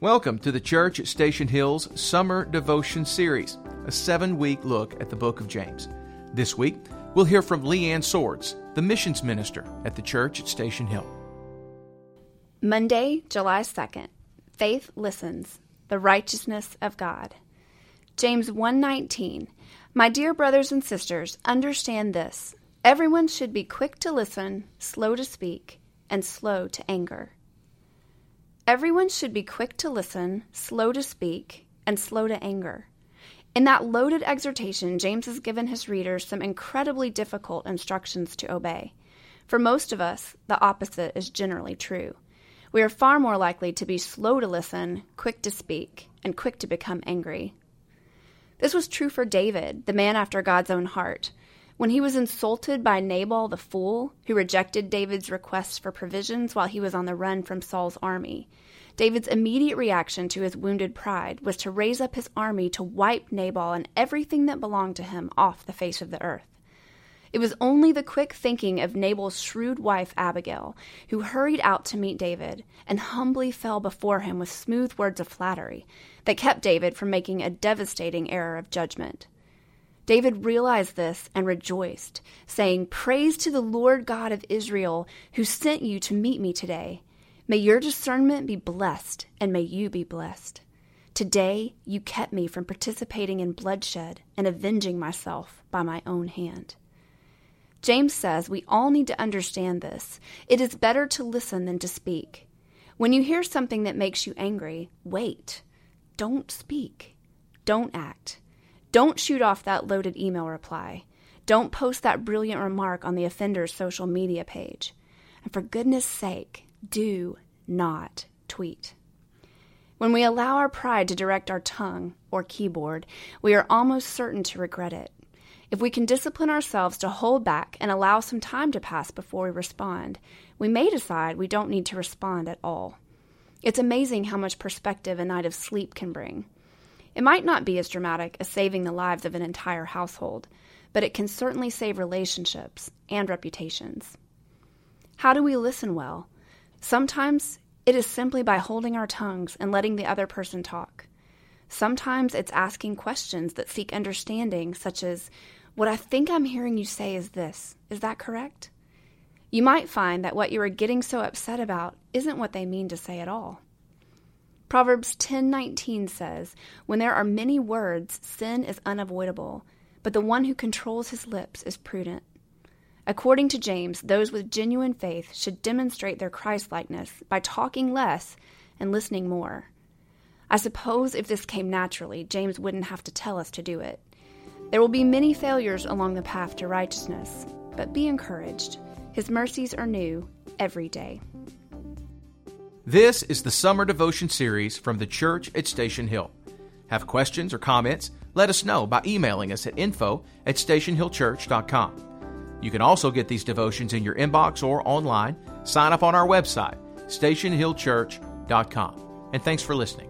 Welcome to the Church at Station Hill's Summer Devotion Series, a seven week look at the book of James. This week, we'll hear from Leanne Swords, the missions minister at the church at Station Hill. Monday, July 2nd. Faith listens, the righteousness of God. James 1:19. My dear brothers and sisters, understand this. Everyone should be quick to listen, slow to speak, and slow to anger. Everyone should be quick to listen, slow to speak, and slow to anger. In that loaded exhortation, James has given his readers some incredibly difficult instructions to obey. For most of us, the opposite is generally true. We are far more likely to be slow to listen, quick to speak, and quick to become angry. This was true for David, the man after God's own heart. When he was insulted by Nabal the fool, who rejected David's requests for provisions while he was on the run from Saul's army, David's immediate reaction to his wounded pride was to raise up his army to wipe Nabal and everything that belonged to him off the face of the earth. It was only the quick thinking of Nabal's shrewd wife Abigail, who hurried out to meet David and humbly fell before him with smooth words of flattery, that kept David from making a devastating error of judgment. David realized this and rejoiced, saying, Praise to the Lord God of Israel, who sent you to meet me today. May your discernment be blessed, and may you be blessed. Today you kept me from participating in bloodshed and avenging myself by my own hand. James says we all need to understand this. It is better to listen than to speak. When you hear something that makes you angry, wait. Don't speak. Don't act. Don't shoot off that loaded email reply. Don't post that brilliant remark on the offender's social media page. And for goodness sake, do not tweet. When we allow our pride to direct our tongue or keyboard, we are almost certain to regret it. If we can discipline ourselves to hold back and allow some time to pass before we respond, we may decide we don't need to respond at all. It's amazing how much perspective a night of sleep can bring. It might not be as dramatic as saving the lives of an entire household, but it can certainly save relationships and reputations. How do we listen well? Sometimes it is simply by holding our tongues and letting the other person talk. Sometimes it's asking questions that seek understanding, such as, What I think I'm hearing you say is this. Is that correct? You might find that what you are getting so upset about isn't what they mean to say at all. Proverbs 10:19 says, "When there are many words, sin is unavoidable, but the one who controls his lips is prudent." According to James, those with genuine faith should demonstrate their Christlikeness by talking less and listening more. I suppose if this came naturally, James wouldn't have to tell us to do it. There will be many failures along the path to righteousness, but be encouraged. His mercies are new every day. This is the Summer Devotion Series from the Church at Station Hill. Have questions or comments? Let us know by emailing us at info at stationhillchurch.com. You can also get these devotions in your inbox or online. Sign up on our website, stationhillchurch.com. And thanks for listening.